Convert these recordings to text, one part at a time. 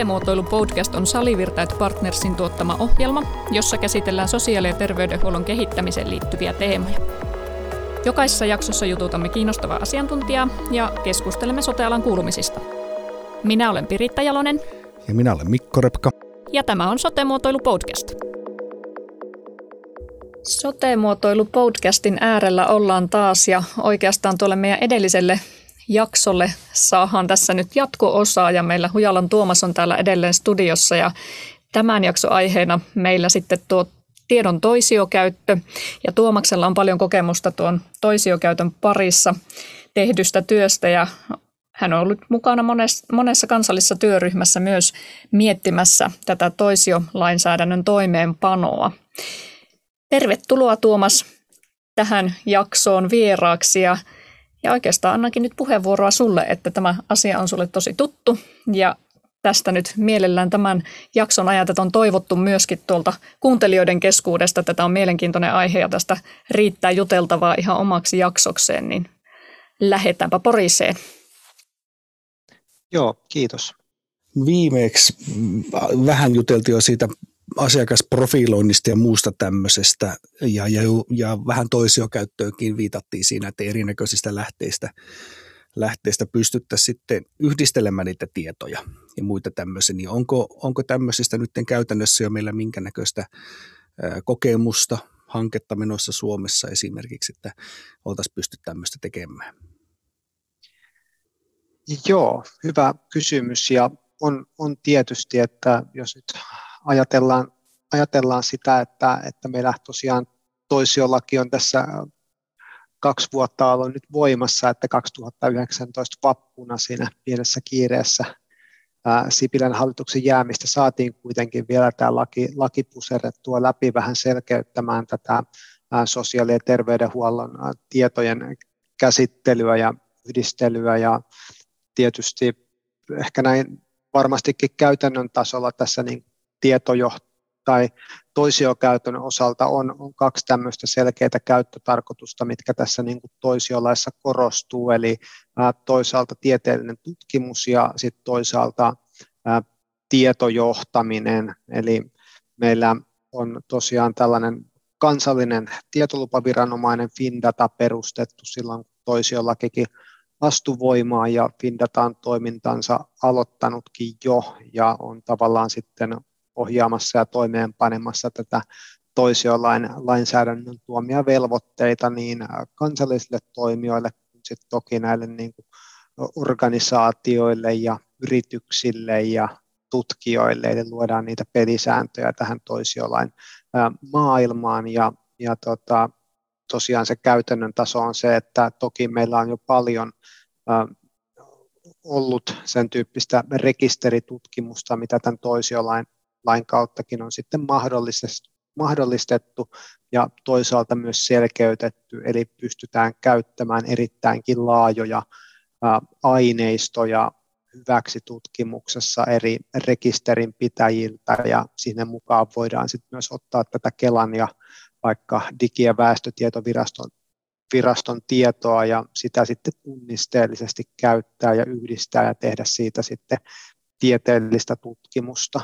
Sote-muotoilu podcast on Salivirtait Partnersin tuottama ohjelma, jossa käsitellään sosiaali- ja terveydenhuollon kehittämiseen liittyviä teemoja. Jokaisessa jaksossa jututamme kiinnostavaa asiantuntijaa ja keskustelemme sotealan kuulumisista. Minä olen Piritta Jalonen. Ja minä olen Mikko Repka. Ja tämä on Sote-muotoilu podcast. Sote-muotoilu podcastin äärellä ollaan taas ja oikeastaan tuolle meidän edelliselle jaksolle saadaan tässä nyt jatko-osaa ja meillä Hujalan Tuomas on täällä edelleen studiossa ja tämän jakson aiheena meillä sitten tuo tiedon toisiokäyttö ja Tuomaksella on paljon kokemusta tuon toisiokäytön parissa tehdystä työstä ja hän on ollut mukana monessa, monessa kansallisessa työryhmässä myös miettimässä tätä toisiolainsäädännön toimeenpanoa. Tervetuloa Tuomas tähän jaksoon vieraaksi ja ja oikeastaan annankin nyt puheenvuoroa sulle, että tämä asia on sulle tosi tuttu ja tästä nyt mielellään tämän jakson ajat, että on toivottu myöskin tuolta kuuntelijoiden keskuudesta. Tätä on mielenkiintoinen aihe ja tästä riittää juteltavaa ihan omaksi jaksokseen, niin lähdetäänpä Poriseen. Joo, kiitos. Viimeksi vähän juteltiin jo siitä asiakasprofiloinnista ja muusta tämmöisestä. Ja, ja, ja vähän toisiokäyttöönkin viitattiin siinä, että erinäköisistä lähteistä, lähteistä pystyttäisiin sitten yhdistelemään niitä tietoja ja muita tämmöisiä, niin onko, onko tämmöisistä nyt käytännössä jo meillä minkä näköistä kokemusta, hanketta menossa Suomessa esimerkiksi, että oltaisiin pysty tämmöistä tekemään? Joo, hyvä kysymys. Ja on, on tietysti, että jos nyt ajatellaan, ajatellaan sitä, että, että meillä tosiaan toisiolaki on tässä kaksi vuotta ollut nyt voimassa, että 2019 vappuna siinä pienessä kiireessä Sipilän hallituksen jäämistä saatiin kuitenkin vielä tämä laki, laki puserrettua läpi vähän selkeyttämään tätä sosiaali- ja terveydenhuollon tietojen käsittelyä ja yhdistelyä ja tietysti ehkä näin varmastikin käytännön tasolla tässä niin tietojo tai toisiokäytön osalta on, on kaksi tämmöistä selkeää käyttötarkoitusta, mitkä tässä niin kuin toisiolaissa korostuu, eli ää, toisaalta tieteellinen tutkimus ja sitten toisaalta ää, tietojohtaminen, eli meillä on tosiaan tällainen kansallinen tietolupaviranomainen Findata perustettu silloin, kun toisiolakikin astui voimaan ja Findata on toimintansa aloittanutkin jo ja on tavallaan sitten ohjaamassa ja toimeenpanemassa tätä toisiolain lainsäädännön tuomia velvoitteita niin kansallisille toimijoille kuin sitten toki näille niin kuin organisaatioille ja yrityksille ja tutkijoille, eli luodaan niitä pelisääntöjä tähän toisiolain maailmaan. Ja, ja tota, tosiaan se käytännön taso on se, että toki meillä on jo paljon ollut sen tyyppistä rekisteritutkimusta, mitä tämän toisiolain lain kauttakin on sitten mahdollistettu ja toisaalta myös selkeytetty, eli pystytään käyttämään erittäinkin laajoja aineistoja hyväksi tutkimuksessa eri rekisterinpitäjiltä ja sinne mukaan voidaan sitten myös ottaa tätä Kelan ja vaikka Digi- ja väestötietoviraston viraston tietoa ja sitä sitten tunnisteellisesti käyttää ja yhdistää ja tehdä siitä sitten tieteellistä tutkimusta.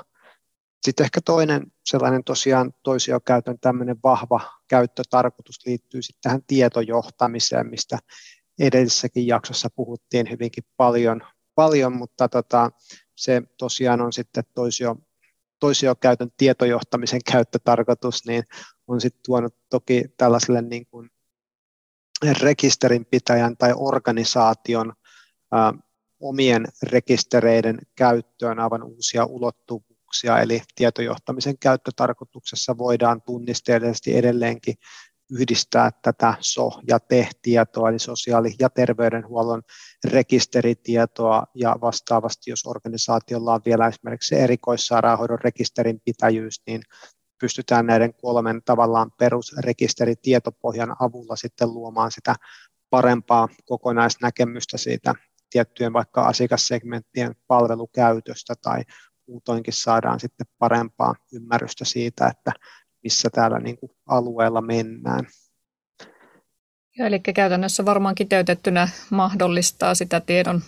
Sitten ehkä toinen sellainen tosiaan toisiokäytön tämmöinen vahva käyttötarkoitus liittyy sitten tähän tietojohtamiseen, mistä edellisessäkin jaksossa puhuttiin hyvinkin paljon, paljon mutta tota, se tosiaan on sitten toisio, toisiokäytön tietojohtamisen käyttötarkoitus, niin on sitten tuonut toki tällaiselle niin kuin rekisterinpitäjän tai organisaation ä, omien rekistereiden käyttöön aivan uusia ulottuvuuksia tarkoituksia, eli tietojohtamisen käyttötarkoituksessa voidaan tunnisteellisesti edelleenkin yhdistää tätä SO- ja TE-tietoa, eli sosiaali- ja terveydenhuollon rekisteritietoa, ja vastaavasti, jos organisaatiolla on vielä esimerkiksi erikoissairaanhoidon rekisterin pitäjyys, niin pystytään näiden kolmen tavallaan perusrekisteritietopohjan avulla sitten luomaan sitä parempaa kokonaisnäkemystä siitä tiettyjen vaikka asiakassegmenttien palvelukäytöstä tai muutoinkin saadaan sitten parempaa ymmärrystä siitä, että missä täällä niin kuin alueella mennään. Ja eli käytännössä varmaan kiteytettynä mahdollistaa sitä tiedon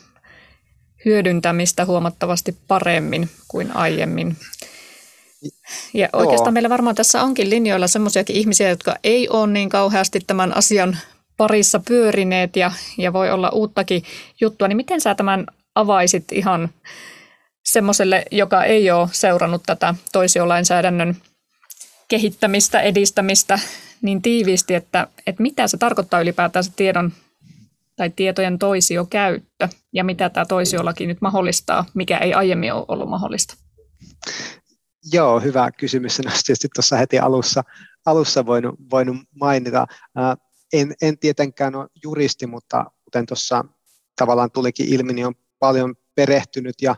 hyödyntämistä huomattavasti paremmin kuin aiemmin. Ja oikeastaan Joo. meillä varmaan tässä onkin linjoilla semmoisiakin ihmisiä, jotka ei ole niin kauheasti tämän asian parissa pyörineet ja, ja voi olla uuttakin juttua. Niin miten sä tämän avaisit ihan semmoiselle, joka ei ole seurannut tätä toisiolainsäädännön kehittämistä, edistämistä niin tiiviisti, että, että mitä se tarkoittaa ylipäätään se tiedon tai tietojen toisiokäyttö ja mitä tämä toisiolaki nyt mahdollistaa, mikä ei aiemmin ole ollut mahdollista? Joo, hyvä kysymys. Se olisi tietysti tuossa heti alussa, alussa voinut, voinut mainita. En, en tietenkään ole juristi, mutta kuten tuossa tavallaan tulikin ilmi, niin on paljon perehtynyt ja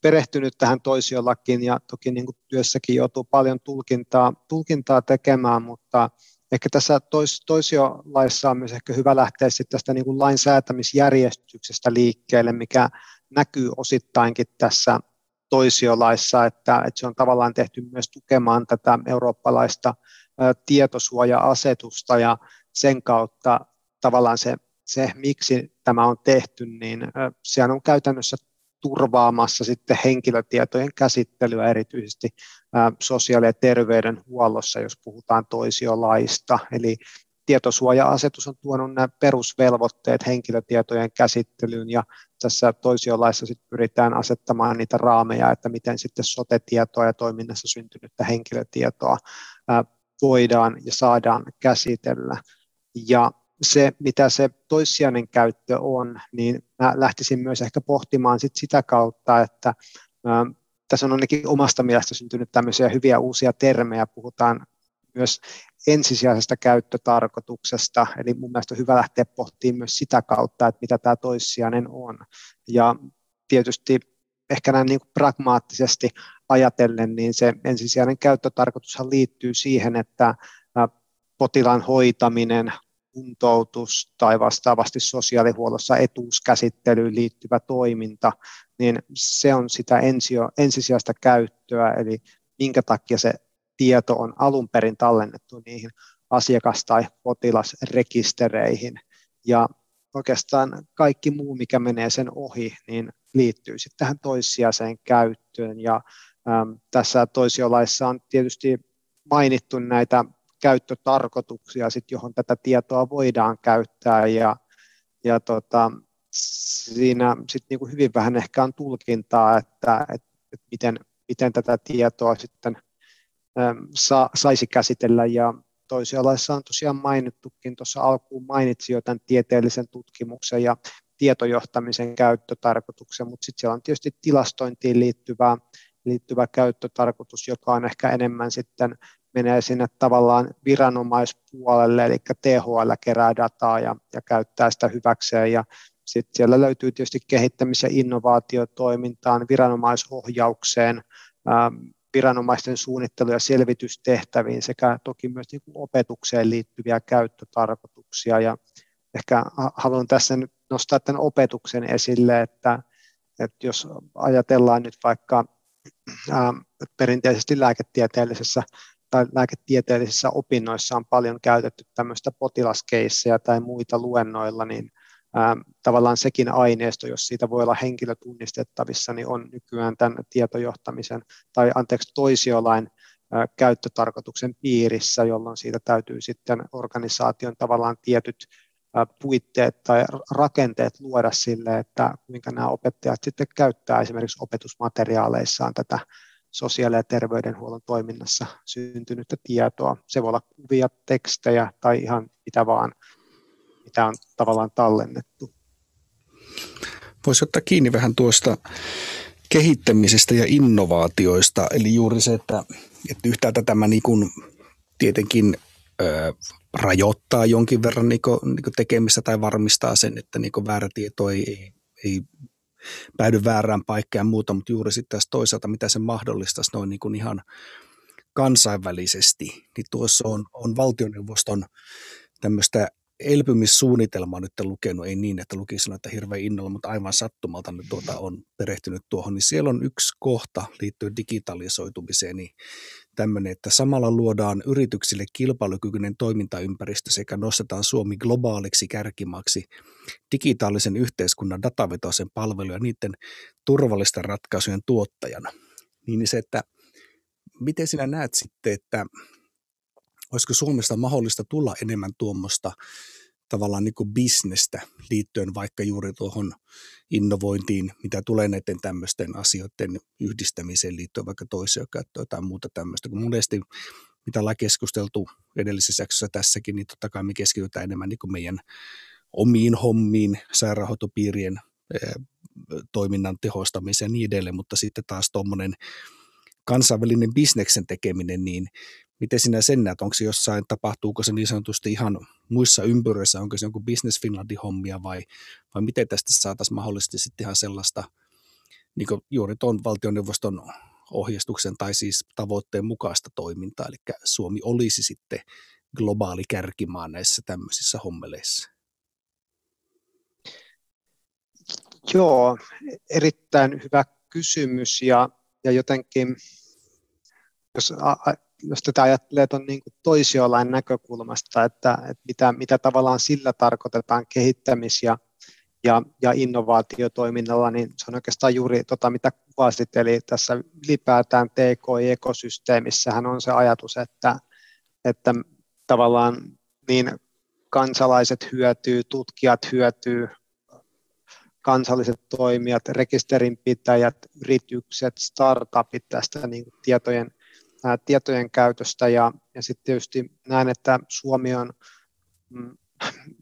perehtynyt tähän toisiolakiin ja toki niin kuin työssäkin joutuu paljon tulkintaa, tulkintaa tekemään, mutta ehkä tässä tois, toisiolaissa on myös ehkä hyvä lähteä sitten tästä niin kuin lainsäätämisjärjestyksestä liikkeelle, mikä näkyy osittainkin tässä toisiolaissa, että, että se on tavallaan tehty myös tukemaan tätä eurooppalaista tietosuoja-asetusta ja sen kautta tavallaan se, se, miksi tämä on tehty, niin sehän on käytännössä turvaamassa sitten henkilötietojen käsittelyä erityisesti sosiaali- ja terveydenhuollossa, jos puhutaan toisiolaista. Eli tietosuoja-asetus on tuonut nämä perusvelvoitteet henkilötietojen käsittelyyn ja tässä toisiolaissa sitten pyritään asettamaan niitä raameja, että miten sitten sote-tietoa ja toiminnassa syntynyttä henkilötietoa voidaan ja saadaan käsitellä. Ja se, mitä se toissijainen käyttö on, niin mä lähtisin myös ehkä pohtimaan sit sitä kautta, että ä, tässä on ainakin omasta mielestä syntynyt tämmöisiä hyviä uusia termejä, puhutaan myös ensisijaisesta käyttötarkoituksesta, eli mun mielestä on hyvä lähteä pohtimaan myös sitä kautta, että mitä tämä toissijainen on. Ja tietysti ehkä näin niin pragmaattisesti ajatellen, niin se ensisijainen käyttötarkoitushan liittyy siihen, että potilaan hoitaminen, kuntoutus tai vastaavasti sosiaalihuollossa etuuskäsittelyyn liittyvä toiminta, niin se on sitä ensio, ensisijaista käyttöä, eli minkä takia se tieto on alun perin tallennettu niihin asiakas- tai potilasrekistereihin. Ja oikeastaan kaikki muu, mikä menee sen ohi, niin liittyy sitten tähän toissijaiseen käyttöön. Ja äm, tässä toisiolaissa on tietysti mainittu näitä käyttötarkoituksia, sit, johon tätä tietoa voidaan käyttää. Ja, ja tota, siinä sit niinku hyvin vähän ehkä on tulkintaa, että et, et miten, miten tätä tietoa sitten sa, saisi käsitellä. Ja toisialaissa on tosiaan mainittukin, tuossa alkuun mainitsi jo tämän tieteellisen tutkimuksen ja tietojohtamisen käyttötarkoituksen, mutta sitten siellä on tietysti tilastointiin liittyvä, liittyvä käyttötarkoitus, joka on ehkä enemmän sitten menee sinne tavallaan viranomaispuolelle, eli THL kerää dataa ja, ja käyttää sitä hyväkseen. Ja sitten siellä löytyy tietysti kehittämis- ja innovaatiotoimintaan, viranomaisohjaukseen, ähm, viranomaisten suunnittelu- ja selvitystehtäviin sekä toki myös niin kuin opetukseen liittyviä käyttötarkoituksia. Ja ehkä haluan tässä nyt nostaa tämän opetuksen esille, että, että jos ajatellaan nyt vaikka ähm, perinteisesti lääketieteellisessä tai lääketieteellisissä opinnoissa on paljon käytetty tämmöistä potilaskeissejä tai muita luennoilla, niin tavallaan sekin aineisto, jos siitä voi olla henkilötunnistettavissa, niin on nykyään tämän tietojohtamisen tai anteeksi toisiolain käyttötarkoituksen piirissä, jolloin siitä täytyy sitten organisaation tavallaan tietyt puitteet tai rakenteet luoda sille, että kuinka nämä opettajat sitten käyttää esimerkiksi opetusmateriaaleissaan tätä sosiaali- ja terveydenhuollon toiminnassa syntynyttä tietoa. Se voi olla kuvia, tekstejä tai ihan mitä vaan, mitä on tavallaan tallennettu. Voisi ottaa kiinni vähän tuosta kehittämisestä ja innovaatioista, eli juuri se, että, että yhtäältä tämä niin kuin tietenkin ö, rajoittaa jonkin verran niin kuin, niin kuin tekemistä tai varmistaa sen, että niin kuin väärä tieto ei, ei, ei päädy väärään paikkaan ja muuta, mutta juuri sitten tässä toisaalta, mitä se mahdollistaisi noin niin kuin ihan kansainvälisesti, niin tuossa on, on valtioneuvoston tämmöistä elpymissuunnitelmaa nyt lukenut, ei niin, että lukisin että hirveän innolla, mutta aivan sattumalta nyt tuota on perehtynyt tuohon, niin siellä on yksi kohta liittyen digitalisoitumiseen, niin tämmöinen, että samalla luodaan yrityksille kilpailukykyinen toimintaympäristö sekä nostetaan Suomi globaaliksi kärkimaksi digitaalisen yhteiskunnan datavetoisen palvelu ja niiden turvallisten ratkaisujen tuottajana. Niin se, että miten sinä näet sitten, että olisiko Suomesta mahdollista tulla enemmän tuommoista tavallaan niin kuin bisnestä liittyen vaikka juuri tuohon innovointiin, mitä tulee näiden tämmöisten asioiden yhdistämiseen liittyen vaikka toisiokäyttöön tai muuta tämmöistä. Kun monesti, mitä ollaan keskusteltu edellisessä jaksossa tässäkin, niin totta kai me keskitytään enemmän niin kuin meidän omiin hommiin, sairaanhoitopiirien toiminnan tehostamiseen ja niin edelleen, mutta sitten taas tuommoinen kansainvälinen bisneksen tekeminen, niin miten sinä sen näet, onko se jossain, tapahtuuko se niin sanotusti ihan muissa ympyröissä, onko se jonkun Business Finlandin hommia vai, vai miten tästä saataisiin mahdollisesti sitten ihan sellaista, niin kuin juuri tuon valtioneuvoston ohjeistuksen tai siis tavoitteen mukaista toimintaa, eli Suomi olisi sitten globaali kärkimaa näissä tämmöisissä hommeleissa? Joo, erittäin hyvä kysymys ja, ja jotenkin, jos jos tätä ajattelee tuon niin toisiolain näkökulmasta, että, että mitä, mitä tavallaan sillä tarkoitetaan kehittämis- ja, ja, ja innovaatiotoiminnalla, niin se on oikeastaan juuri tota, mitä kuvasit, eli tässä ylipäätään TKI-ekosysteemissähän on se ajatus, että, että tavallaan niin kansalaiset hyötyy, tutkijat hyötyy, kansalliset toimijat, rekisterinpitäjät, yritykset, startupit tästä niin tietojen tietojen käytöstä. Ja, ja sitten tietysti näen, että Suomi on mm,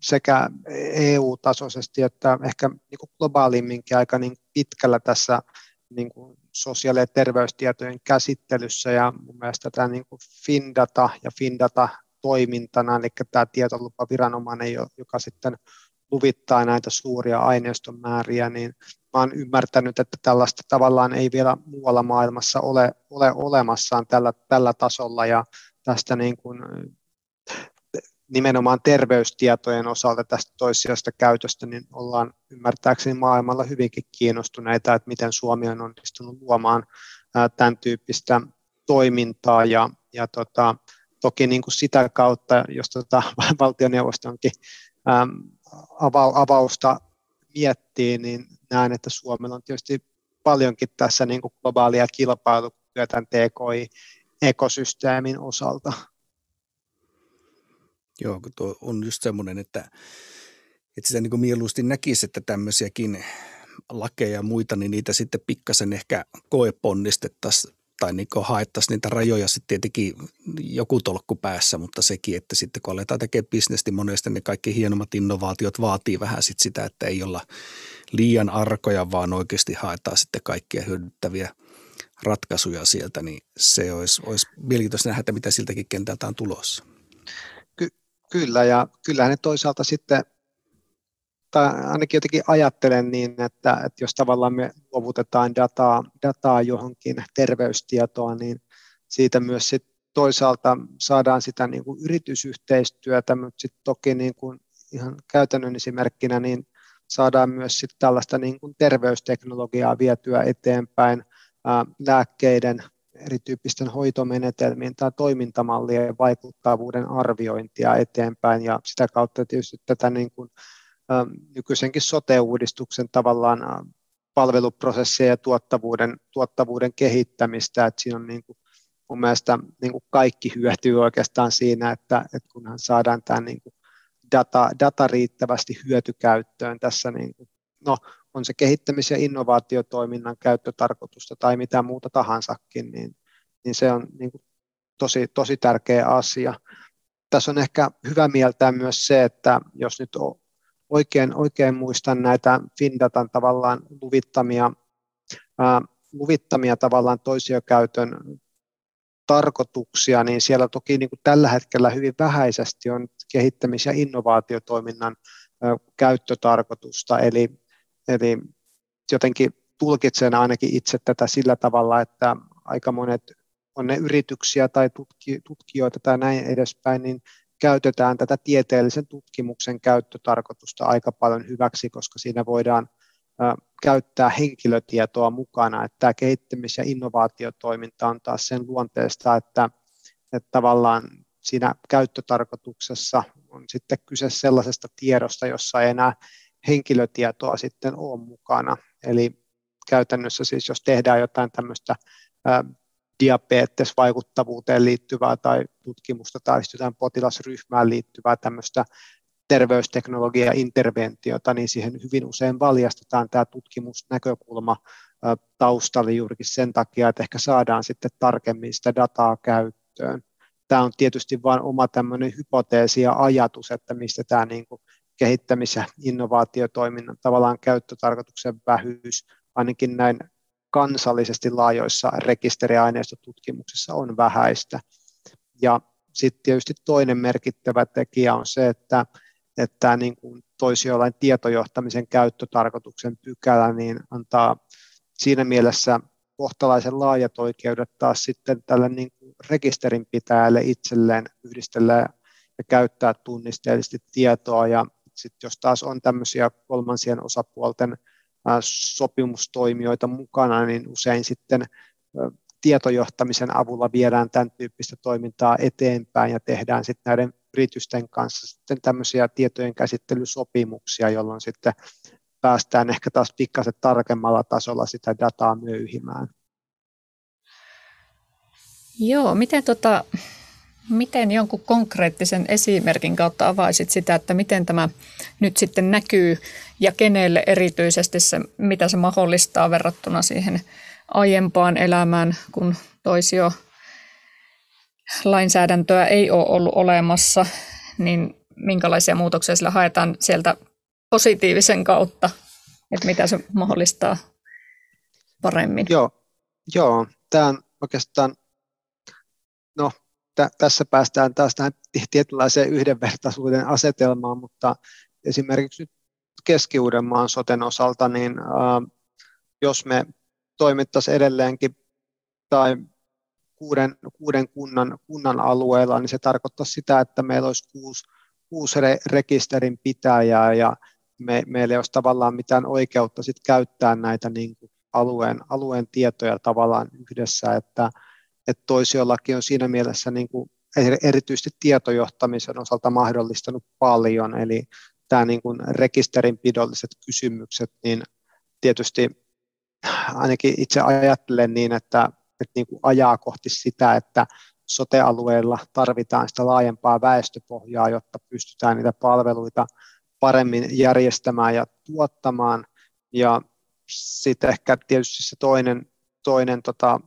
sekä EU-tasoisesti että ehkä niin kuin globaalimminkin aika niin pitkällä tässä niin kuin sosiaali- ja terveystietojen käsittelyssä. Ja mun mielestä tämä niin kuin FinData ja FinData toimintana, eli tämä tietolupaviranomainen, joka sitten luvittaa näitä suuria aineistomääriä, niin mä olen ymmärtänyt, että tällaista tavallaan ei vielä muualla maailmassa ole, ole olemassaan tällä, tällä tasolla. Ja tästä niin kuin nimenomaan terveystietojen osalta tästä toissijaisesta käytöstä, niin ollaan ymmärtääkseni maailmalla hyvinkin kiinnostuneita, että miten Suomi on onnistunut luomaan tämän tyyppistä toimintaa. Ja, ja tota, toki niin kuin sitä kautta, jos tota, valtioneuvostonkin avausta miettii, niin näen, että Suomella on tietysti paljonkin tässä niin kuin globaalia kilpailukykyä tämän TKI-ekosysteemin osalta. Joo, tuo on just semmoinen, että, että sitä niin kuin mieluusti näkisi, että tämmöisiäkin lakeja ja muita, niin niitä sitten pikkasen ehkä koeponnistettaisiin tai niin haettaisiin niitä rajoja sitten tietenkin joku tolkku päässä, mutta sekin, että sitten kun aletaan tekemään bisnesti, niin monesti ne kaikki hienommat innovaatiot vaatii vähän sit sitä, että ei olla liian arkoja, vaan oikeasti haetaan sitten kaikkia hyödyttäviä ratkaisuja sieltä, niin se olisi, olisi mielenkiintoista nähdä, että mitä siltäkin kentältä on tulossa. Ky- kyllä, ja kyllähän ne toisaalta sitten tai ainakin jotenkin ajattelen niin, että, että jos tavallaan me luovutetaan dataa, dataa johonkin terveystietoa, niin siitä myös sit toisaalta saadaan sitä niin kuin yritysyhteistyötä, mutta sitten toki niin kuin ihan käytännön esimerkkinä niin saadaan myös sit tällaista niin kuin terveysteknologiaa vietyä eteenpäin, ää, lääkkeiden, erityyppisten hoitomenetelmien tai toimintamallien vaikuttavuuden arviointia eteenpäin ja sitä kautta tietysti tätä niin kuin nykyisenkin sote-uudistuksen tavallaan palveluprosesseja ja tuottavuuden, tuottavuuden kehittämistä, että siinä on niin kuin mun mielestä niin kuin kaikki hyötyy oikeastaan siinä, että, että kunhan saadaan tämä niin kuin data, data riittävästi hyötykäyttöön tässä, niin kuin, no on se kehittämis- ja innovaatiotoiminnan käyttötarkoitusta tai mitä muuta tahansakin, niin, niin se on niin kuin tosi, tosi tärkeä asia. Tässä on ehkä hyvä mieltää myös se, että jos nyt oikein, oikein muistan näitä Findatan tavallaan luvittamia, ää, luvittamia tavallaan toisiokäytön tarkoituksia, niin siellä toki niin kuin tällä hetkellä hyvin vähäisesti on kehittämis- ja innovaatiotoiminnan ää, käyttötarkoitusta, eli, eli jotenkin tulkitsen ainakin itse tätä sillä tavalla, että aika monet on ne yrityksiä tai tutki, tutkijoita tai näin edespäin, niin käytetään tätä tieteellisen tutkimuksen käyttötarkoitusta aika paljon hyväksi, koska siinä voidaan käyttää henkilötietoa mukana, että tämä kehittämis- ja innovaatiotoiminta on taas sen luonteesta, että, että tavallaan siinä käyttötarkoituksessa on sitten kyse sellaisesta tiedosta, jossa ei enää henkilötietoa sitten ole mukana. Eli käytännössä siis, jos tehdään jotain tämmöistä diabetesvaikuttavuuteen liittyvää tai tutkimusta tai jotain potilasryhmään liittyvää tämmöistä terveysteknologia-interventiota, niin siihen hyvin usein valjastetaan tämä tutkimusnäkökulma taustalle juurikin sen takia, että ehkä saadaan sitten tarkemmin sitä dataa käyttöön. Tämä on tietysti vain oma tämmöinen hypoteesi ja ajatus, että mistä tämä niin kuin kehittämis- ja innovaatiotoiminnan tavallaan käyttötarkoituksen vähyys, ainakin näin kansallisesti laajoissa rekisteriaineistotutkimuksissa on vähäistä. Ja sitten tietysti toinen merkittävä tekijä on se, että, että niin kuin toisiolain tietojohtamisen käyttötarkoituksen pykälä niin antaa siinä mielessä kohtalaisen laajat oikeudet taas sitten tälle niin kuin rekisterinpitäjälle itselleen yhdistellä ja käyttää tunnisteellisesti tietoa. Ja sitten jos taas on tämmöisiä kolmansien osapuolten sopimustoimijoita mukana, niin usein sitten tietojohtamisen avulla viedään tämän tyyppistä toimintaa eteenpäin ja tehdään sitten näiden yritysten kanssa sitten tämmöisiä tietojen käsittelysopimuksia, jolloin sitten päästään ehkä taas pikkasen tarkemmalla tasolla sitä dataa möyhimään. Joo, miten, tota, miten jonkun konkreettisen esimerkin kautta avaisit sitä, että miten tämä nyt sitten näkyy ja kenelle erityisesti se, mitä se mahdollistaa verrattuna siihen aiempaan elämään, kun toisio lainsäädäntöä ei ole ollut olemassa, niin minkälaisia muutoksia sillä haetaan sieltä positiivisen kautta, että mitä se mahdollistaa paremmin? Joo, joo. tämä on oikeastaan, no t- tässä päästään taas tähän tietynlaiseen yhdenvertaisuuden asetelmaan, mutta esimerkiksi nyt Keski-Uudenmaan soten osalta, niin äh, jos me toimittaisiin edelleenkin tai kuuden, kuuden kunnan, kunnan alueella, niin se tarkoittaa sitä, että meillä olisi kuusi, kuusi re, rekisterin pitäjää ja me, meillä ei olisi tavallaan mitään oikeutta sit käyttää näitä niin kuin alueen, alueen tietoja tavallaan yhdessä, että, että toisiolaki on siinä mielessä niin kuin erityisesti tietojohtamisen osalta mahdollistanut paljon, eli tämä niin kuin rekisterinpidolliset kysymykset, niin tietysti ainakin itse ajattelen niin, että, että niin kuin ajaa kohti sitä, että sotealueilla tarvitaan sitä laajempaa väestöpohjaa, jotta pystytään niitä palveluita paremmin järjestämään ja tuottamaan. Ja sitten ehkä tietysti se toinen, toinen tota,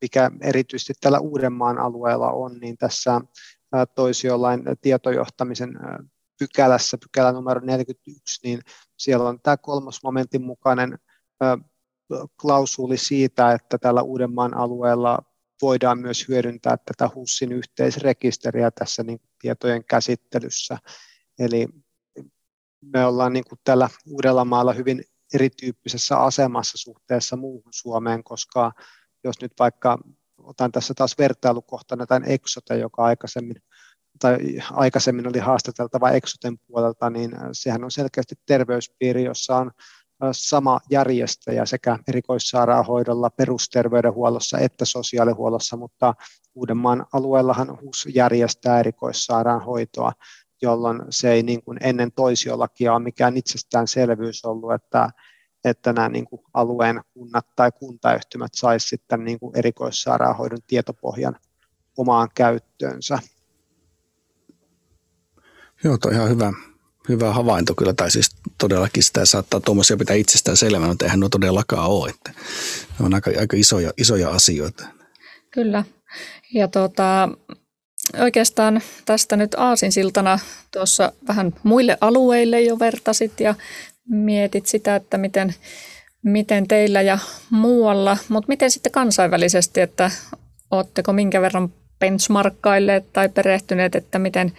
mikä erityisesti tällä Uudenmaan alueella on, niin tässä toisiolain tietojohtamisen pykälässä, pykälä numero 41, niin siellä on tämä kolmosmomentin mukainen klausuli siitä, että tällä Uudenmaan alueella voidaan myös hyödyntää tätä HUSin yhteisrekisteriä tässä niin tietojen käsittelyssä. Eli me ollaan niin kuin tällä Uudellamaalla hyvin erityyppisessä asemassa suhteessa muuhun Suomeen, koska jos nyt vaikka otan tässä taas vertailukohtana tämän Exote, joka aikaisemmin tai aikaisemmin oli haastateltava Exoten puolelta, niin sehän on selkeästi terveyspiiri, jossa on sama järjestäjä sekä erikoissairaanhoidolla, perusterveydenhuollossa että sosiaalihuollossa, mutta Uudenmaan alueellahan HUS järjestää erikoissairaanhoitoa, jolloin se ei niin kuin ennen toisiolakia ole mikään itsestäänselvyys ollut, että, että nämä niin kuin alueen kunnat tai kuntayhtymät saisivat sitten niin kuin erikoissairaanhoidon tietopohjan omaan käyttöönsä. Joo, toi ihan hyvä, hyvä havainto kyllä, tai siis todellakin sitä saattaa tuommoisia pitää itsestään selvänä, mutta eihän ne todellakaan ole. Että ne on aika, aika isoja, isoja asioita. Kyllä. Ja tuota, oikeastaan tästä nyt aasinsiltana tuossa vähän muille alueille jo vertasit ja mietit sitä, että miten, miten teillä ja muualla, mutta miten sitten kansainvälisesti, että oletteko minkä verran benchmarkkailleet tai perehtyneet, että miten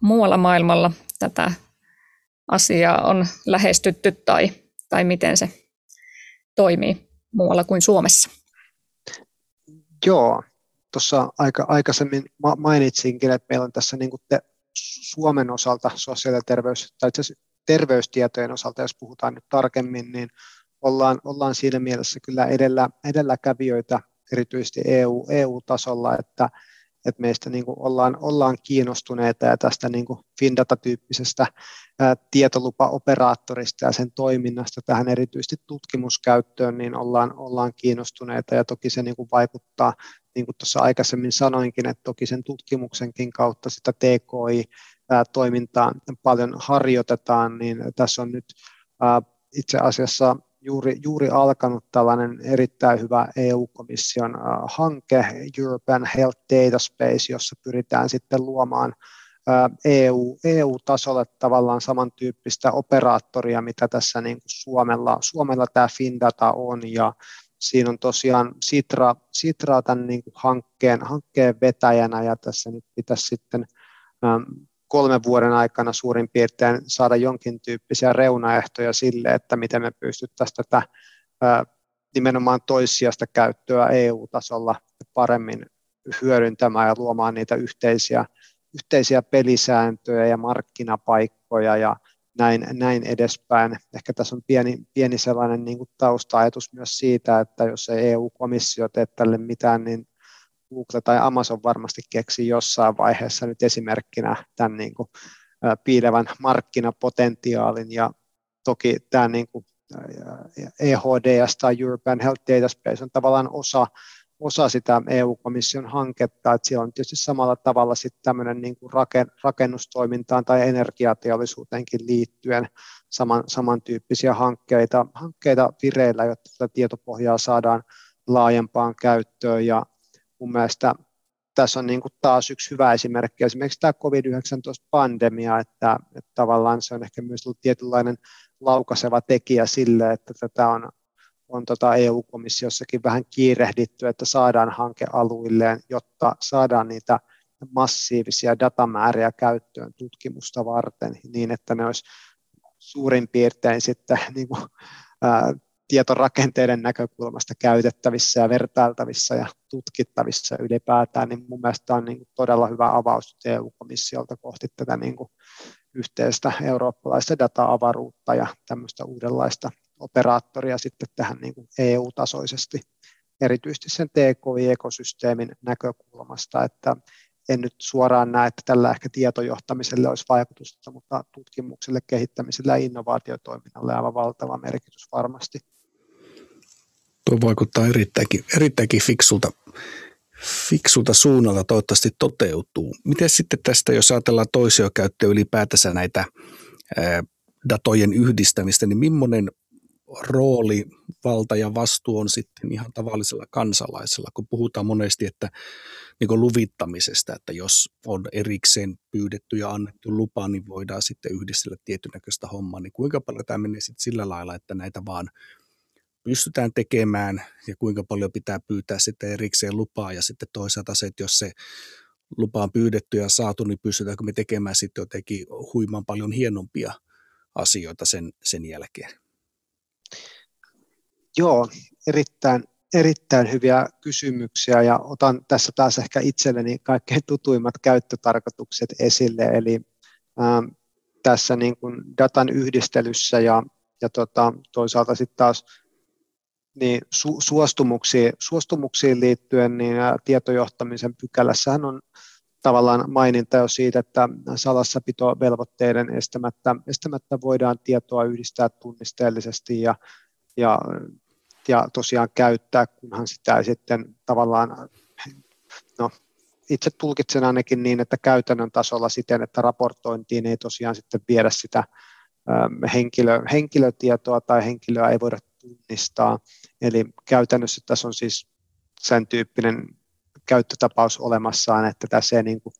muualla maailmalla tätä asiaa on lähestytty tai, tai miten se toimii muualla kuin Suomessa? Joo, tuossa aika, aikaisemmin mainitsinkin, että meillä on tässä niin kuin te, Suomen osalta sosiaali- ja terveys, tai itse terveystietojen osalta, jos puhutaan nyt tarkemmin, niin ollaan, ollaan siinä mielessä kyllä edellä, edelläkävijöitä erityisesti EU, EU-tasolla, että, että meistä niin kuin ollaan, ollaan kiinnostuneita ja tästä niin kuin Findata-tyyppisestä tietolupaoperaattorista ja sen toiminnasta tähän erityisesti tutkimuskäyttöön, niin ollaan, ollaan kiinnostuneita. Ja toki se niin kuin vaikuttaa, niin kuin tuossa aikaisemmin sanoinkin, että toki sen tutkimuksenkin kautta sitä TKI-toimintaa paljon harjoitetaan, niin tässä on nyt itse asiassa juuri, juuri alkanut tällainen erittäin hyvä EU-komission hanke, European Health Data Space, jossa pyritään sitten luomaan EU, EU-tasolle tavallaan samantyyppistä operaattoria, mitä tässä niin kuin Suomella, Suomella tämä Findata on, ja siinä on tosiaan Sitra, Sitra tämän niin kuin hankkeen, hankkeen vetäjänä, ja tässä nyt pitäisi sitten kolmen vuoden aikana suurin piirtein saada jonkin tyyppisiä reunaehtoja sille, että miten me pystyttäisiin tätä nimenomaan toissijasta käyttöä EU-tasolla paremmin hyödyntämään ja luomaan niitä yhteisiä, yhteisiä pelisääntöjä ja markkinapaikkoja ja näin, näin edespäin. Ehkä tässä on pieni, pieni sellainen niin tausta-ajatus myös siitä, että jos ei EU-komissio tee tälle mitään, niin Google tai Amazon varmasti keksi jossain vaiheessa nyt esimerkkinä tämän niin kuin, piilevän markkinapotentiaalin. Ja toki tämä niin kuin, EHDS tai European Health Data Space on tavallaan osa, osa sitä EU-komission hanketta, että siellä on tietysti samalla tavalla sitten tämmöinen niin kuin rakennustoimintaan tai energiateollisuuteenkin liittyen saman, samantyyppisiä hankkeita, hankkeita vireillä, jotta tätä tietopohjaa saadaan laajempaan käyttöön. Ja mun mielestä tässä on niin kuin taas yksi hyvä esimerkki, esimerkiksi tämä COVID-19-pandemia, että, että tavallaan se on ehkä myös ollut tietynlainen laukaseva tekijä sille, että tätä on, on tota EU-komissiossakin vähän kiirehditty, että saadaan hanke aluilleen, jotta saadaan niitä massiivisia datamääriä käyttöön tutkimusta varten niin, että ne olisi suurin piirtein sitten niin kuin, ää, tietorakenteiden näkökulmasta käytettävissä ja vertailtavissa ja tutkittavissa ylipäätään, niin mun mielestä tämä on niin kuin todella hyvä avaus EU-komissiolta kohti tätä niin kuin yhteistä eurooppalaista data-avaruutta ja tämmöistä uudenlaista operaattoria sitten tähän niin kuin EU-tasoisesti, erityisesti sen TKI-ekosysteemin näkökulmasta, että en nyt suoraan näe, että tällä ehkä tietojohtamiselle olisi vaikutusta, mutta tutkimukselle, kehittämiselle ja innovaatiotoiminnalle aivan valtava merkitys varmasti. Tuo vaikuttaa erittäinkin, erittäinkin fiksulta, fiksulta suunnalla toivottavasti toteutuu. Miten sitten tästä, jos ajatellaan toisiokäyttöä ylipäätänsä näitä ää, datojen yhdistämistä, niin millainen rooli, valta ja vastuu on sitten ihan tavallisella kansalaisella, kun puhutaan monesti, että niin kuin luvittamisesta, että jos on erikseen pyydetty ja annettu lupa, niin voidaan sitten yhdistellä tietynäköistä hommaa, niin kuinka paljon tämä menee sitten sillä lailla, että näitä vaan pystytään tekemään ja kuinka paljon pitää pyytää sitten erikseen lupaa. Ja sitten toisaalta se, että jos se lupa on pyydetty ja saatu, niin pystytäänkö me tekemään sitten jotenkin huiman paljon hienompia asioita sen, sen jälkeen? Joo, erittäin, erittäin hyviä kysymyksiä. Ja otan tässä taas ehkä itselleni kaikkein tutuimmat käyttötarkoitukset esille, eli ähm, tässä niin kuin datan yhdistelyssä ja, ja tota, toisaalta sitten taas niin su, suostumuksiin, suostumuksiin liittyen niin tietojohtamisen pykälässähän on tavallaan maininta jo siitä, että salassapitovelvoitteiden estämättä, estämättä voidaan tietoa yhdistää tunnisteellisesti ja, ja, ja tosiaan käyttää, kunhan sitä sitten tavallaan, no itse tulkitsen ainakin niin, että käytännön tasolla siten, että raportointiin ei tosiaan sitten viedä sitä henkilö, henkilötietoa tai henkilöä ei voida tunnistaa. Eli käytännössä tässä on siis sen tyyppinen käyttötapaus olemassaan, että tässä ei niin kuin,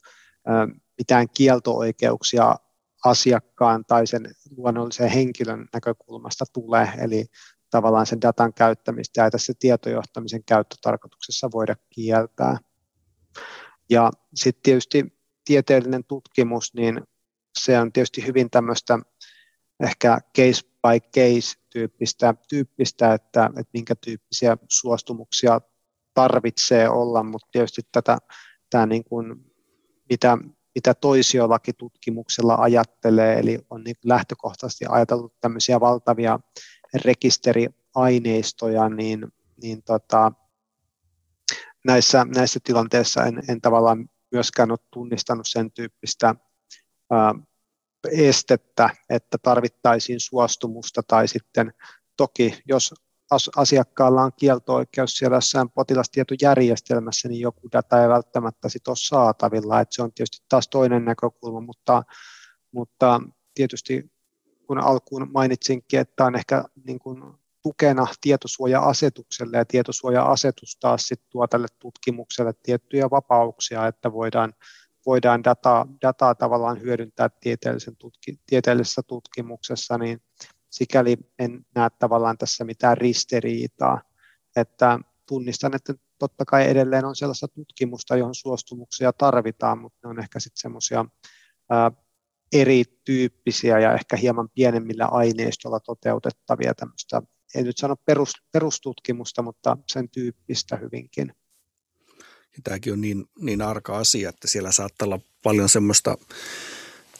mitään kieltooikeuksia asiakkaan tai sen luonnollisen henkilön näkökulmasta tule, eli tavallaan sen datan käyttämistä ja tässä tietojohtamisen käyttötarkoituksessa voida kieltää. Ja sitten tietysti tieteellinen tutkimus, niin se on tietysti hyvin tämmöistä ehkä case by case tyyppistä, tyyppistä että, että minkä tyyppisiä suostumuksia tarvitsee olla, mutta tietysti tätä, tämä niin kuin, mitä, mitä toisiolakitutkimuksella ajattelee, eli on niin lähtökohtaisesti ajateltu tämmöisiä valtavia rekisteriaineistoja, niin, niin tota, näissä, näissä tilanteissa en, en tavallaan myöskään ole tunnistanut sen tyyppistä ää, estettä, että tarvittaisiin suostumusta tai sitten toki, jos asiakkaalla on kielto-oikeus siellä jossain potilastietojärjestelmässä, niin joku data ei välttämättä sit ole saatavilla. Et se on tietysti taas toinen näkökulma, mutta, mutta tietysti kun alkuun mainitsinkin, että on ehkä niin kuin tukena tietosuoja-asetukselle ja tietosuoja-asetus taas sit tuo tälle tutkimukselle tiettyjä vapauksia, että voidaan, voidaan dataa, dataa tavallaan hyödyntää tieteellisen tutki, tieteellisessä tutkimuksessa, niin sikäli en näe tavallaan tässä mitään ristiriitaa, että tunnistan, että totta kai edelleen on sellaista tutkimusta, johon suostumuksia tarvitaan, mutta ne on ehkä sitten semmoisia erityyppisiä ja ehkä hieman pienemmillä aineistolla toteutettavia tämmöistä, en nyt sano perus, perustutkimusta, mutta sen tyyppistä hyvinkin. Ja tämäkin on niin, niin arka asia, että siellä saattaa olla paljon semmoista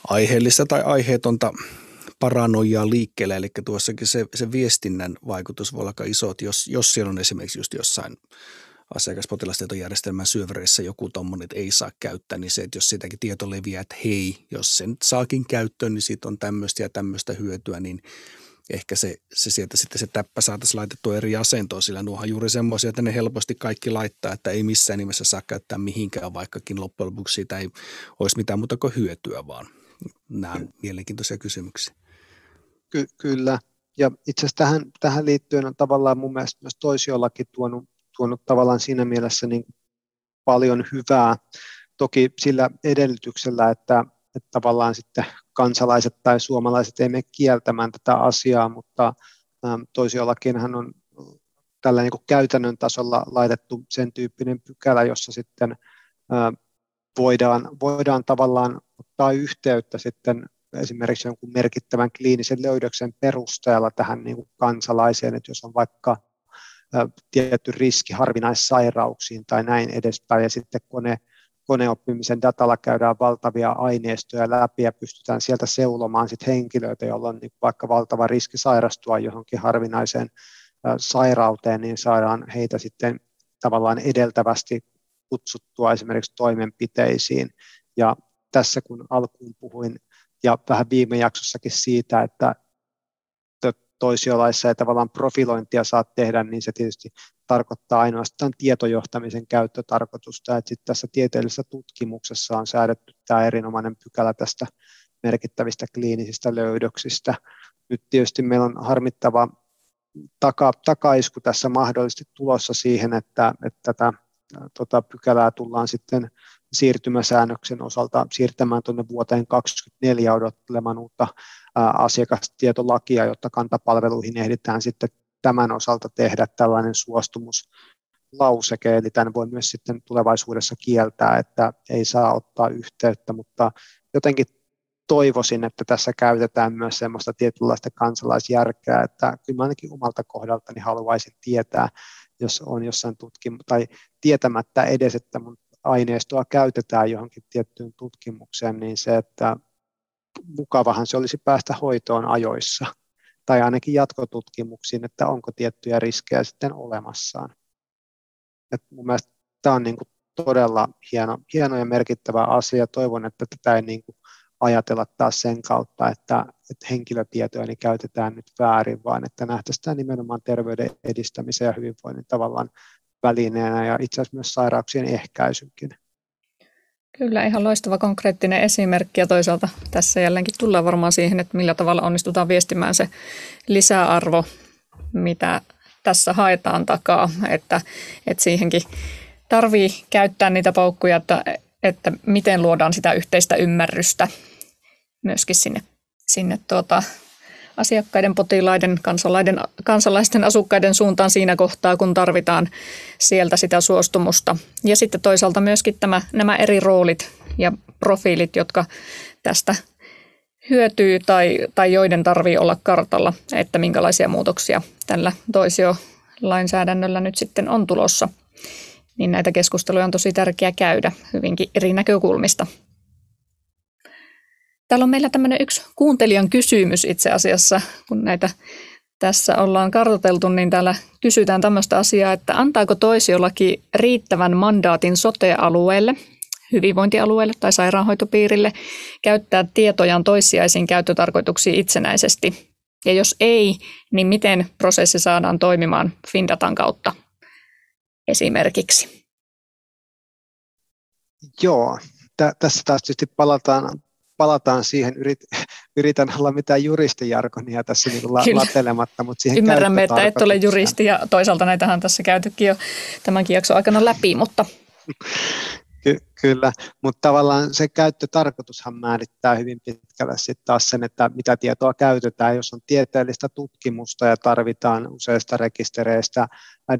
aiheellista tai aiheetonta paranoijaa liikkeelle, eli tuossakin se, se viestinnän vaikutus voi olla aika iso, jos, jos siellä on esimerkiksi just jossain asiakaspotilastietojärjestelmän syövereissä joku tuommoinen, että ei saa käyttää, niin se, että jos sitäkin tieto leviää, että hei, jos sen saakin käyttöön, niin siitä on tämmöistä ja tämmöistä hyötyä, niin ehkä se, se sieltä sitten se täppä saataisiin laitettua eri asentoon, sillä nuohan juuri semmoisia, että ne helposti kaikki laittaa, että ei missään nimessä saa käyttää mihinkään, vaikkakin loppujen lopuksi siitä ei olisi mitään muuta kuin hyötyä, vaan nämä on mielenkiintoisia kysymyksiä. Ky- kyllä. Ja itse asiassa tähän, tähän liittyen on tavallaan mun mielestä myös toisiolakin tuonut, tuonut tavallaan siinä mielessä niin paljon hyvää. Toki sillä edellytyksellä, että, että tavallaan sitten kansalaiset tai suomalaiset ei mene kieltämään tätä asiaa, mutta toisiolakinhan on tällä niin kuin käytännön tasolla laitettu sen tyyppinen pykälä, jossa sitten voidaan, voidaan tavallaan ottaa yhteyttä sitten esimerkiksi jonkun merkittävän kliinisen löydöksen perusteella tähän niin kuin kansalaiseen, että jos on vaikka tietty riski harvinaissairauksiin tai näin edespäin, ja sitten kone, koneoppimisen datalla käydään valtavia aineistoja läpi ja pystytään sieltä seulomaan sit henkilöitä, joilla on niin vaikka valtava riski sairastua johonkin harvinaiseen sairauteen, niin saadaan heitä sitten tavallaan edeltävästi kutsuttua esimerkiksi toimenpiteisiin. Ja tässä kun alkuun puhuin ja vähän viime jaksossakin siitä, että toisiolaissa ei tavallaan profilointia saa tehdä, niin se tietysti tarkoittaa ainoastaan tietojohtamisen käyttötarkoitusta, että sitten tässä tieteellisessä tutkimuksessa on säädetty tämä erinomainen pykälä tästä merkittävistä kliinisistä löydöksistä. Nyt tietysti meillä on harmittava taka, takaisku tässä mahdollisesti tulossa siihen, että, että tätä tota, pykälää tullaan sitten siirtymäsäännöksen osalta siirtämään tuonne vuoteen 2024 odottelemaan uutta asiakastietolakia, jotta kantapalveluihin ehditään sitten tämän osalta tehdä tällainen suostumuslauseke, eli tämän voi myös sitten tulevaisuudessa kieltää, että ei saa ottaa yhteyttä, mutta jotenkin toivoisin, että tässä käytetään myös semmoista tietynlaista kansalaisjärkeä, että kyllä mä ainakin omalta kohdaltani haluaisin tietää, jos on jossain tutkimus, tai tietämättä edes, että mun aineistoa käytetään johonkin tiettyyn tutkimukseen, niin se, että mukavahan se olisi päästä hoitoon ajoissa tai ainakin jatkotutkimuksiin, että onko tiettyjä riskejä sitten olemassaan. Et mun mielestä tämä on niin kuin todella hieno, hieno ja merkittävä asia. Toivon, että tätä ei niin kuin ajatella taas sen kautta, että, että henkilötietoja niin käytetään nyt väärin, vaan että nähtäisiin nimenomaan terveyden edistämisen ja hyvinvoinnin tavallaan välineenä ja itse asiassa myös sairauksien ehkäisynkin. Kyllä, ihan loistava konkreettinen esimerkki ja toisaalta tässä jälleenkin tullaan varmaan siihen, että millä tavalla onnistutaan viestimään se lisäarvo, mitä tässä haetaan takaa, että, että siihenkin tarvii käyttää niitä paukkuja, että, että miten luodaan sitä yhteistä ymmärrystä myöskin sinne, sinne tuota, asiakkaiden, potilaiden, kansalaisten, kansalaisten asukkaiden suuntaan siinä kohtaa, kun tarvitaan sieltä sitä suostumusta. Ja sitten toisaalta myöskin tämä, nämä eri roolit ja profiilit, jotka tästä hyötyy tai, tai joiden tarvii olla kartalla, että minkälaisia muutoksia tällä toisiolainsäädännöllä nyt sitten on tulossa. Niin näitä keskusteluja on tosi tärkeää käydä hyvinkin eri näkökulmista. Täällä on meillä tämmöinen yksi kuuntelijan kysymys itse asiassa, kun näitä tässä ollaan kartoiteltu, niin täällä kysytään tämmöistä asiaa, että antaako toisiolaki riittävän mandaatin sote-alueelle, hyvinvointialueelle tai sairaanhoitopiirille käyttää tietojaan toissijaisiin käyttötarkoituksiin itsenäisesti? Ja jos ei, niin miten prosessi saadaan toimimaan Findatan kautta esimerkiksi? Joo, Tä, tässä taas tietysti palataan, palataan siihen, yrit, yritän olla mitään juristijarkonia tässä niin la, latelematta, mutta siihen Ymmärrämme, että et ole juristi ja toisaalta näitähän on tässä käytykin jo tämänkin jakson aikana läpi, mutta Ky- kyllä, mutta tavallaan se käyttötarkoitushan määrittää hyvin pitkälle sitten taas sen, että mitä tietoa käytetään. Jos on tieteellistä tutkimusta ja tarvitaan useista rekistereistä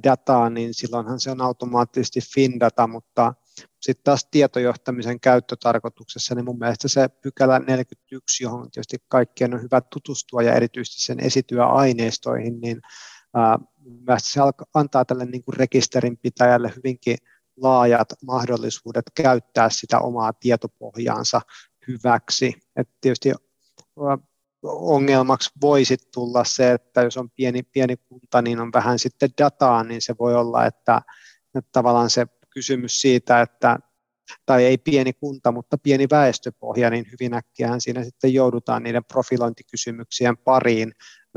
dataa, niin silloinhan se on automaattisesti FinData, mutta sitten taas tietojohtamisen käyttötarkoituksessa, niin mun mielestä se pykälä 41, johon tietysti kaikkien on hyvä tutustua ja erityisesti sen esityöaineistoihin, niin se antaa tälle niin kuin rekisterinpitäjälle hyvinkin laajat mahdollisuudet käyttää sitä omaa tietopohjaansa hyväksi. Et tietysti ongelmaksi voisi tulla se, että jos on pieni, pieni kunta, niin on vähän sitten dataa, niin se voi olla, että, että tavallaan se kysymys siitä, että tai ei pieni kunta, mutta pieni väestöpohja, niin hyvin äkkiähän siinä sitten joudutaan niiden profilointikysymyksien pariin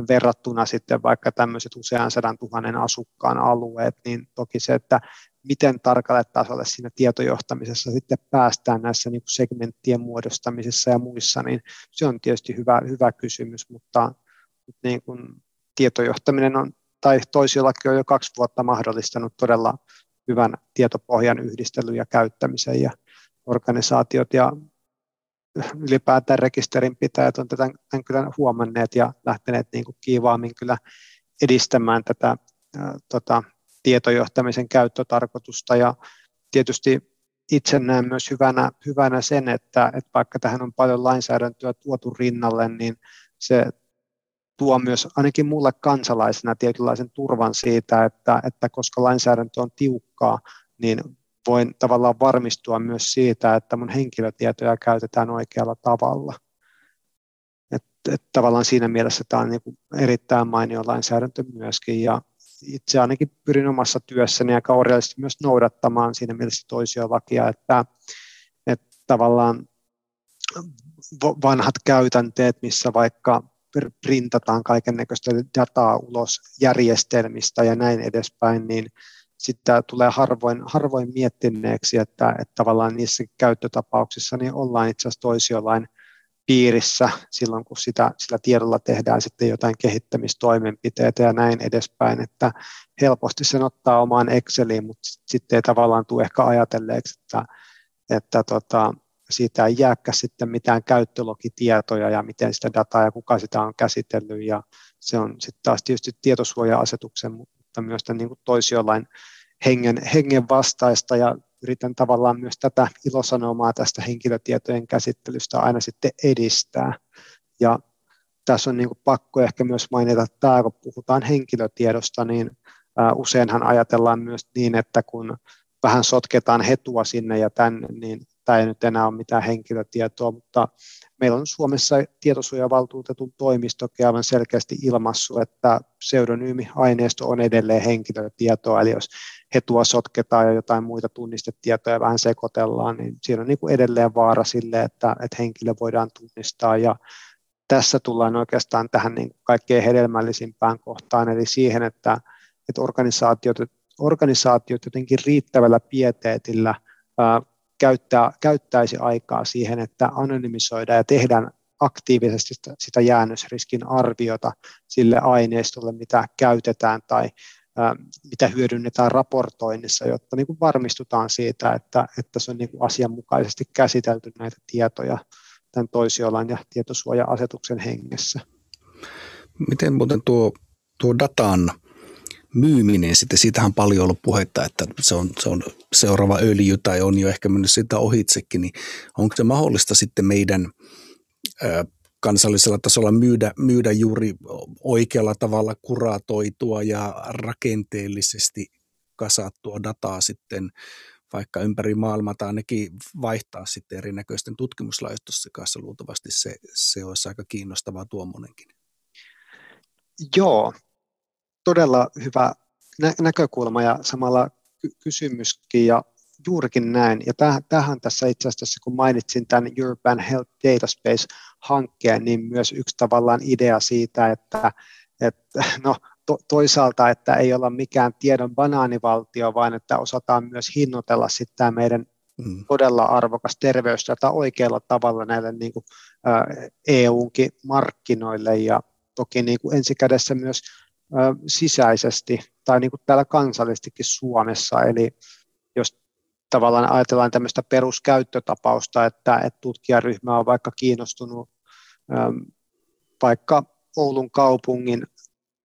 verrattuna sitten vaikka tämmöiset usean sadan tuhannen asukkaan alueet, niin toki se, että miten tarkalle tasolle siinä tietojohtamisessa sitten päästään näissä niin segmenttien muodostamisessa ja muissa, niin se on tietysti hyvä, hyvä kysymys, mutta niin kuin tietojohtaminen on, tai toisillakin on jo kaksi vuotta mahdollistanut todella hyvän tietopohjan yhdistelyn ja käyttämisen ja organisaatiot ja ylipäätään rekisterinpitäjät on tätä tämän kyllä huomanneet ja lähteneet niin kuin kiivaammin kyllä edistämään tätä tota, tietojohtamisen käyttötarkoitusta. Ja tietysti itse näen myös hyvänä, hyvänä sen, että, että vaikka tähän on paljon lainsäädäntöä tuotu rinnalle, niin se tuo myös ainakin mulle kansalaisena tietynlaisen turvan siitä, että, että koska lainsäädäntö on tiukkaa, niin voin tavallaan varmistua myös siitä, että mun henkilötietoja käytetään oikealla tavalla. Että, että tavallaan siinä mielessä tämä on niin erittäin mainio lainsäädäntö myöskin ja itse ainakin pyrin omassa työssäni aika orjallisesti myös noudattamaan siinä mielessä toisia lakia, että, että tavallaan vanhat käytänteet, missä vaikka printataan kaiken näköistä dataa ulos järjestelmistä ja näin edespäin, niin sitten tulee harvoin, harvoin miettineeksi, että, että tavallaan niissä käyttötapauksissa niin ollaan itse asiassa toisiolain piirissä silloin, kun sitä, sillä tiedolla tehdään sitten jotain kehittämistoimenpiteitä ja näin edespäin, että helposti sen ottaa omaan Exceliin, mutta sitten ei tavallaan tule ehkä ajatelleeksi, että, että tota, siitä ei jääkä sitten mitään käyttölogitietoja ja miten sitä dataa ja kuka sitä on käsitellyt ja se on sitten taas tietysti tietosuoja-asetuksen, mutta myös niin kuin toisiolain hengen, hengen vastaista ja yritän tavallaan myös tätä ilosanomaa tästä henkilötietojen käsittelystä aina sitten edistää. Ja tässä on niin kuin pakko ehkä myös mainita, että tämä, kun puhutaan henkilötiedosta, niin useinhan ajatellaan myös niin, että kun vähän sotketaan hetua sinne ja tänne, niin tämä ei nyt enää ole mitään henkilötietoa, mutta meillä on Suomessa tietosuojavaltuutetun toimistokin aivan selkeästi ilmassu, että pseudonyymi-aineisto on edelleen henkilötietoa, eli jos hetua sotketaan ja jotain muita tunnistetietoja vähän sekoitellaan, niin siinä on niin kuin edelleen vaara sille, että, että henkilö voidaan tunnistaa. Ja tässä tullaan oikeastaan tähän niin kaikkein hedelmällisimpään kohtaan, eli siihen, että, että organisaatiot, organisaatiot jotenkin riittävällä pieteetillä käyttää, käyttäisi aikaa siihen, että anonymisoidaan ja tehdään aktiivisesti sitä, sitä jäännösriskin arviota sille aineistolle, mitä käytetään tai ää, mitä hyödynnetään raportoinnissa, jotta niin kuin varmistutaan siitä, että, että se on niin kuin asianmukaisesti käsitelty näitä tietoja tämän toisiolain ja tietosuoja-asetuksen hengessä. Miten muuten tuo, tuo datan myyminen, sitten siitähän on paljon ollut puhetta, että se on, se on seuraava öljy tai on jo ehkä mennyt sitä ohitsekin, niin onko se mahdollista sitten meidän ö, kansallisella tasolla myydä, myydä juuri oikealla tavalla kuratoitua ja rakenteellisesti kasattua dataa sitten vaikka ympäri maailmaa tai ainakin vaihtaa sitten erinäköisten tutkimuslaitosten kanssa. Luultavasti se, se olisi aika kiinnostavaa tuommoinenkin. Joo, todella hyvä nä- näkökulma ja samalla ky- kysymyskin ja juurikin näin. Ja tähän tässä itse asiassa, kun mainitsin tämän Urban Health Data Space-hankkeen, niin myös yksi tavallaan idea siitä, että, että no, to, toisaalta, että ei olla mikään tiedon banaanivaltio, vaan että osataan myös hinnoitella sitten tämä meidän mm. todella arvokas terveysdata oikealla tavalla näille niin kuin, ä, EUnkin markkinoille ja toki niin kuin ensikädessä myös sisäisesti tai niin kuin täällä kansallisestikin Suomessa. Eli jos tavallaan ajatellaan tämmöistä peruskäyttötapausta, että, että tutkijaryhmä on vaikka kiinnostunut vaikka Oulun kaupungin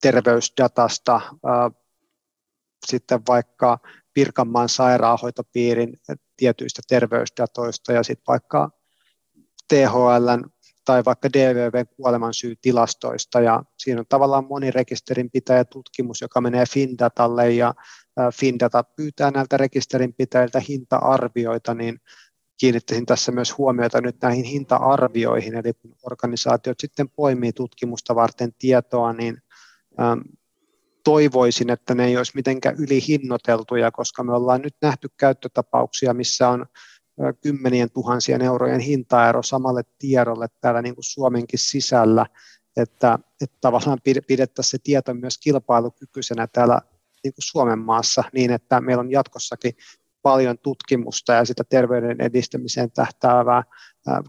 terveysdatasta, sitten vaikka Pirkanmaan sairaanhoitopiirin tietyistä terveysdatoista ja sitten vaikka THL tai vaikka DVVn kuolemansyytilastoista ja siinä on tavallaan monirekisterinpitäjä tutkimus, joka menee Findatalle ja Findata pyytää näiltä rekisterinpitäjiltä hinta-arvioita, niin kiinnittäisin tässä myös huomiota nyt näihin hinta-arvioihin, eli kun organisaatiot sitten poimii tutkimusta varten tietoa, niin toivoisin, että ne ei olisi mitenkään ylihinnoiteltuja, koska me ollaan nyt nähty käyttötapauksia, missä on kymmenien tuhansien eurojen hintaero samalle tiedolle täällä niin kuin Suomenkin sisällä, että, että tavallaan pidettäisiin se tieto myös kilpailukykyisenä täällä niin kuin Suomen maassa niin, että meillä on jatkossakin paljon tutkimusta ja sitä terveyden edistämiseen tähtäävää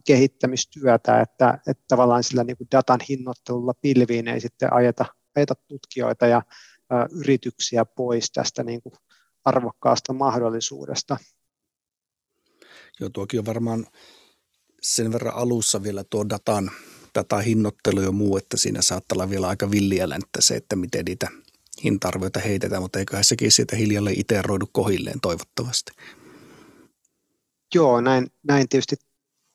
kehittämistyötä, että, että tavallaan sillä niin kuin datan hinnoittelulla pilviin ei sitten ajeta ajeta tutkijoita ja yrityksiä pois tästä niin kuin arvokkaasta mahdollisuudesta. Joo, tuokin on varmaan sen verran alussa vielä tuo datan, datahinnoittelu ja muu, että siinä saattaa olla vielä aika villiä länttä se, että miten niitä hintarvioita heitetään, mutta eiköhän sekin siitä hiljalleen iteroidu kohilleen toivottavasti. Joo, näin, näin tietysti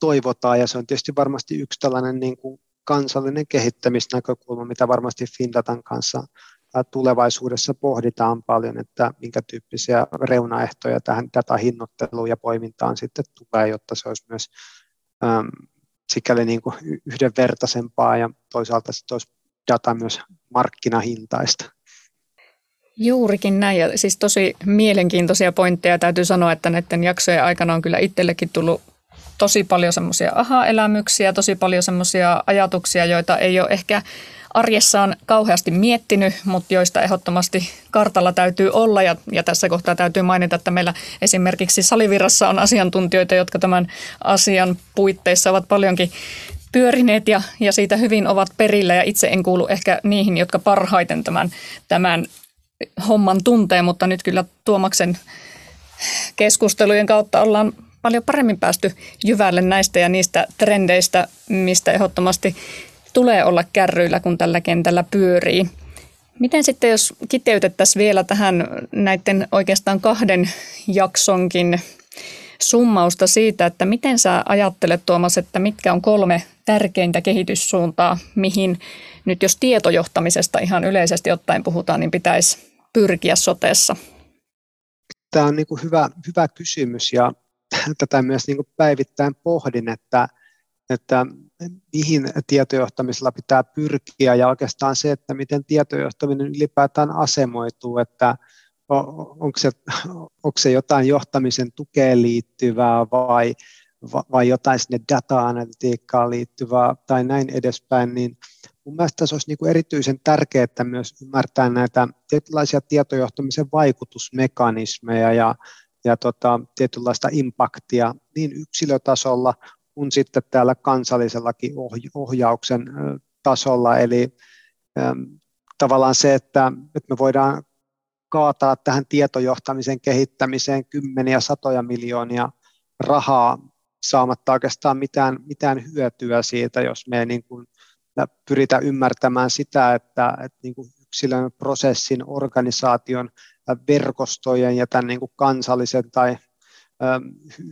toivotaan ja se on tietysti varmasti yksi tällainen niin kuin kansallinen kehittämisnäkökulma, mitä varmasti Findatan kanssa tulevaisuudessa pohditaan paljon, että minkä tyyppisiä reunaehtoja tähän datahinnoitteluun ja poimintaan sitten tulee, jotta se olisi myös äm, sikäli niin kuin yhdenvertaisempaa ja toisaalta sitten olisi data myös markkinahintaista. Juurikin näin, ja siis tosi mielenkiintoisia pointteja. Täytyy sanoa, että näiden jaksojen aikana on kyllä itsellekin tullut tosi paljon semmoisia aha-elämyksiä, tosi paljon semmoisia ajatuksia, joita ei ole ehkä arjessaan kauheasti miettinyt, mutta joista ehdottomasti kartalla täytyy olla. Ja, ja tässä kohtaa täytyy mainita, että meillä esimerkiksi Salivirrassa on asiantuntijoita, jotka tämän asian puitteissa ovat paljonkin pyörineet ja, ja siitä hyvin ovat perillä. Ja itse en kuulu ehkä niihin, jotka parhaiten tämän, tämän homman tuntee, mutta nyt kyllä Tuomaksen keskustelujen kautta ollaan paljon paremmin päästy jyvälle näistä ja niistä trendeistä, mistä ehdottomasti tulee olla kärryillä, kun tällä kentällä pyörii. Miten sitten, jos kiteytettäisiin vielä tähän näiden oikeastaan kahden jaksonkin summausta siitä, että miten sä ajattelet Tuomas, että mitkä on kolme tärkeintä kehityssuuntaa, mihin nyt jos tietojohtamisesta ihan yleisesti ottaen puhutaan, niin pitäisi pyrkiä soteessa? Tämä on niin kuin hyvä, hyvä kysymys ja tätä myös niin kuin päivittäin pohdin, että, että mihin tietojohtamisella pitää pyrkiä ja oikeastaan se, että miten tietojohtaminen ylipäätään asemoituu, että onko se, onko se jotain johtamisen tukeen liittyvää vai, vai jotain sinne data-analytiikkaan liittyvää tai näin edespäin, niin mun mielestä tässä olisi niin kuin erityisen tärkeää myös ymmärtää näitä tietynlaisia tietojohtamisen vaikutusmekanismeja ja ja tota, tietynlaista impaktia niin yksilötasolla kuin sitten täällä kansallisellakin ohjauksen tasolla. Eli tavallaan se, että, että me voidaan kaataa tähän tietojohtamisen kehittämiseen kymmeniä satoja miljoonia rahaa saamatta oikeastaan mitään, mitään hyötyä siitä, jos me niin kuin pyritään ymmärtämään sitä, että, että niin kuin yksilön prosessin, organisaation verkostojen ja tämän niin kuin kansallisen tai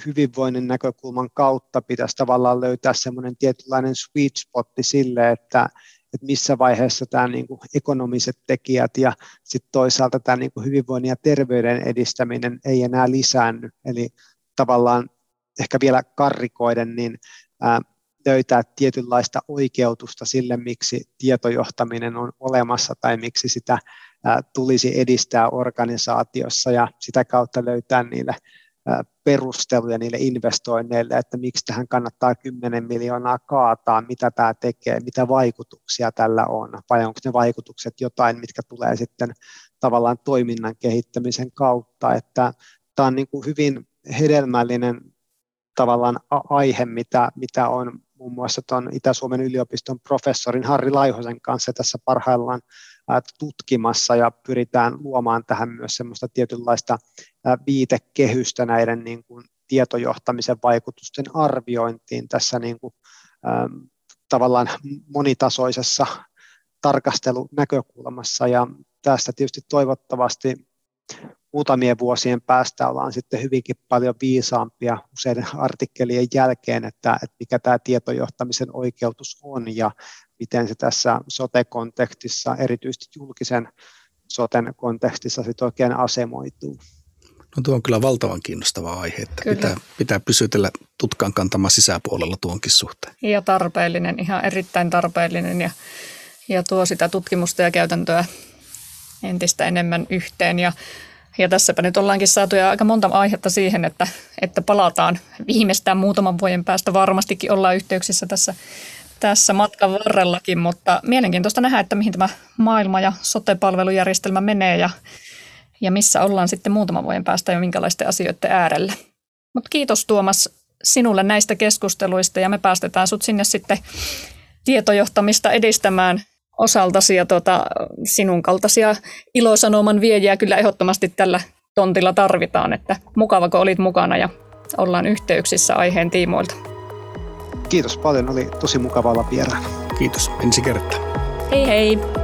hyvinvoinnin näkökulman kautta pitäisi tavallaan löytää semmoinen tietynlainen sweet spotti sille, että, että missä vaiheessa tämä niin kuin ekonomiset tekijät ja sitten toisaalta tämä niin kuin hyvinvoinnin ja terveyden edistäminen ei enää lisäänny. Eli tavallaan ehkä vielä karrikoiden, niin ää, löytää tietynlaista oikeutusta sille, miksi tietojohtaminen on olemassa tai miksi sitä tulisi edistää organisaatiossa ja sitä kautta löytää niille perusteluja niille investoinneille, että miksi tähän kannattaa 10 miljoonaa kaataa, mitä tämä tekee, mitä vaikutuksia tällä on, vai onko ne vaikutukset jotain, mitkä tulee sitten tavallaan toiminnan kehittämisen kautta, että tämä on niin kuin hyvin hedelmällinen tavallaan aihe, mitä, mitä on muun muassa tuon Itä-Suomen yliopiston professorin Harri Laihosen kanssa tässä parhaillaan tutkimassa ja pyritään luomaan tähän myös semmoista tietynlaista viitekehystä näiden niin kuin tietojohtamisen vaikutusten arviointiin tässä niin kuin, tavallaan monitasoisessa tarkastelunäkökulmassa. Ja tästä tietysti toivottavasti muutamien vuosien päästä ollaan sitten hyvinkin paljon viisaampia useiden artikkelien jälkeen, että, että mikä tämä tietojohtamisen oikeutus on ja miten se tässä sote-kontekstissa, erityisesti julkisen soten kontekstissa sitten oikein asemoituu. No tuo on kyllä valtavan kiinnostava aihe, että pitää, pitää pysytellä tutkan kantama sisäpuolella tuonkin suhteen. Ja tarpeellinen, ihan erittäin tarpeellinen ja, ja tuo sitä tutkimusta ja käytäntöä entistä enemmän yhteen. Ja, ja tässäpä nyt ollaankin saatu jo aika monta aihetta siihen, että, että palataan viimeistään muutaman vuoden päästä. Varmastikin ollaan yhteyksissä tässä tässä matkan varrellakin, mutta mielenkiintoista nähdä, että mihin tämä maailma ja sote-palvelujärjestelmä menee ja, ja missä ollaan sitten muutaman vuoden päästä ja minkälaisten asioiden äärellä. Mutta kiitos Tuomas sinulle näistä keskusteluista ja me päästetään sut sinne sitten tietojohtamista edistämään osaltasi ja tuota, sinun kaltaisia ilosanoman viejiä kyllä ehdottomasti tällä tontilla tarvitaan, että mukava kun olit mukana ja ollaan yhteyksissä aiheen tiimoilta. Kiitos paljon, oli tosi mukava olla vieraana. Kiitos, ensi kertaa. Hei hei!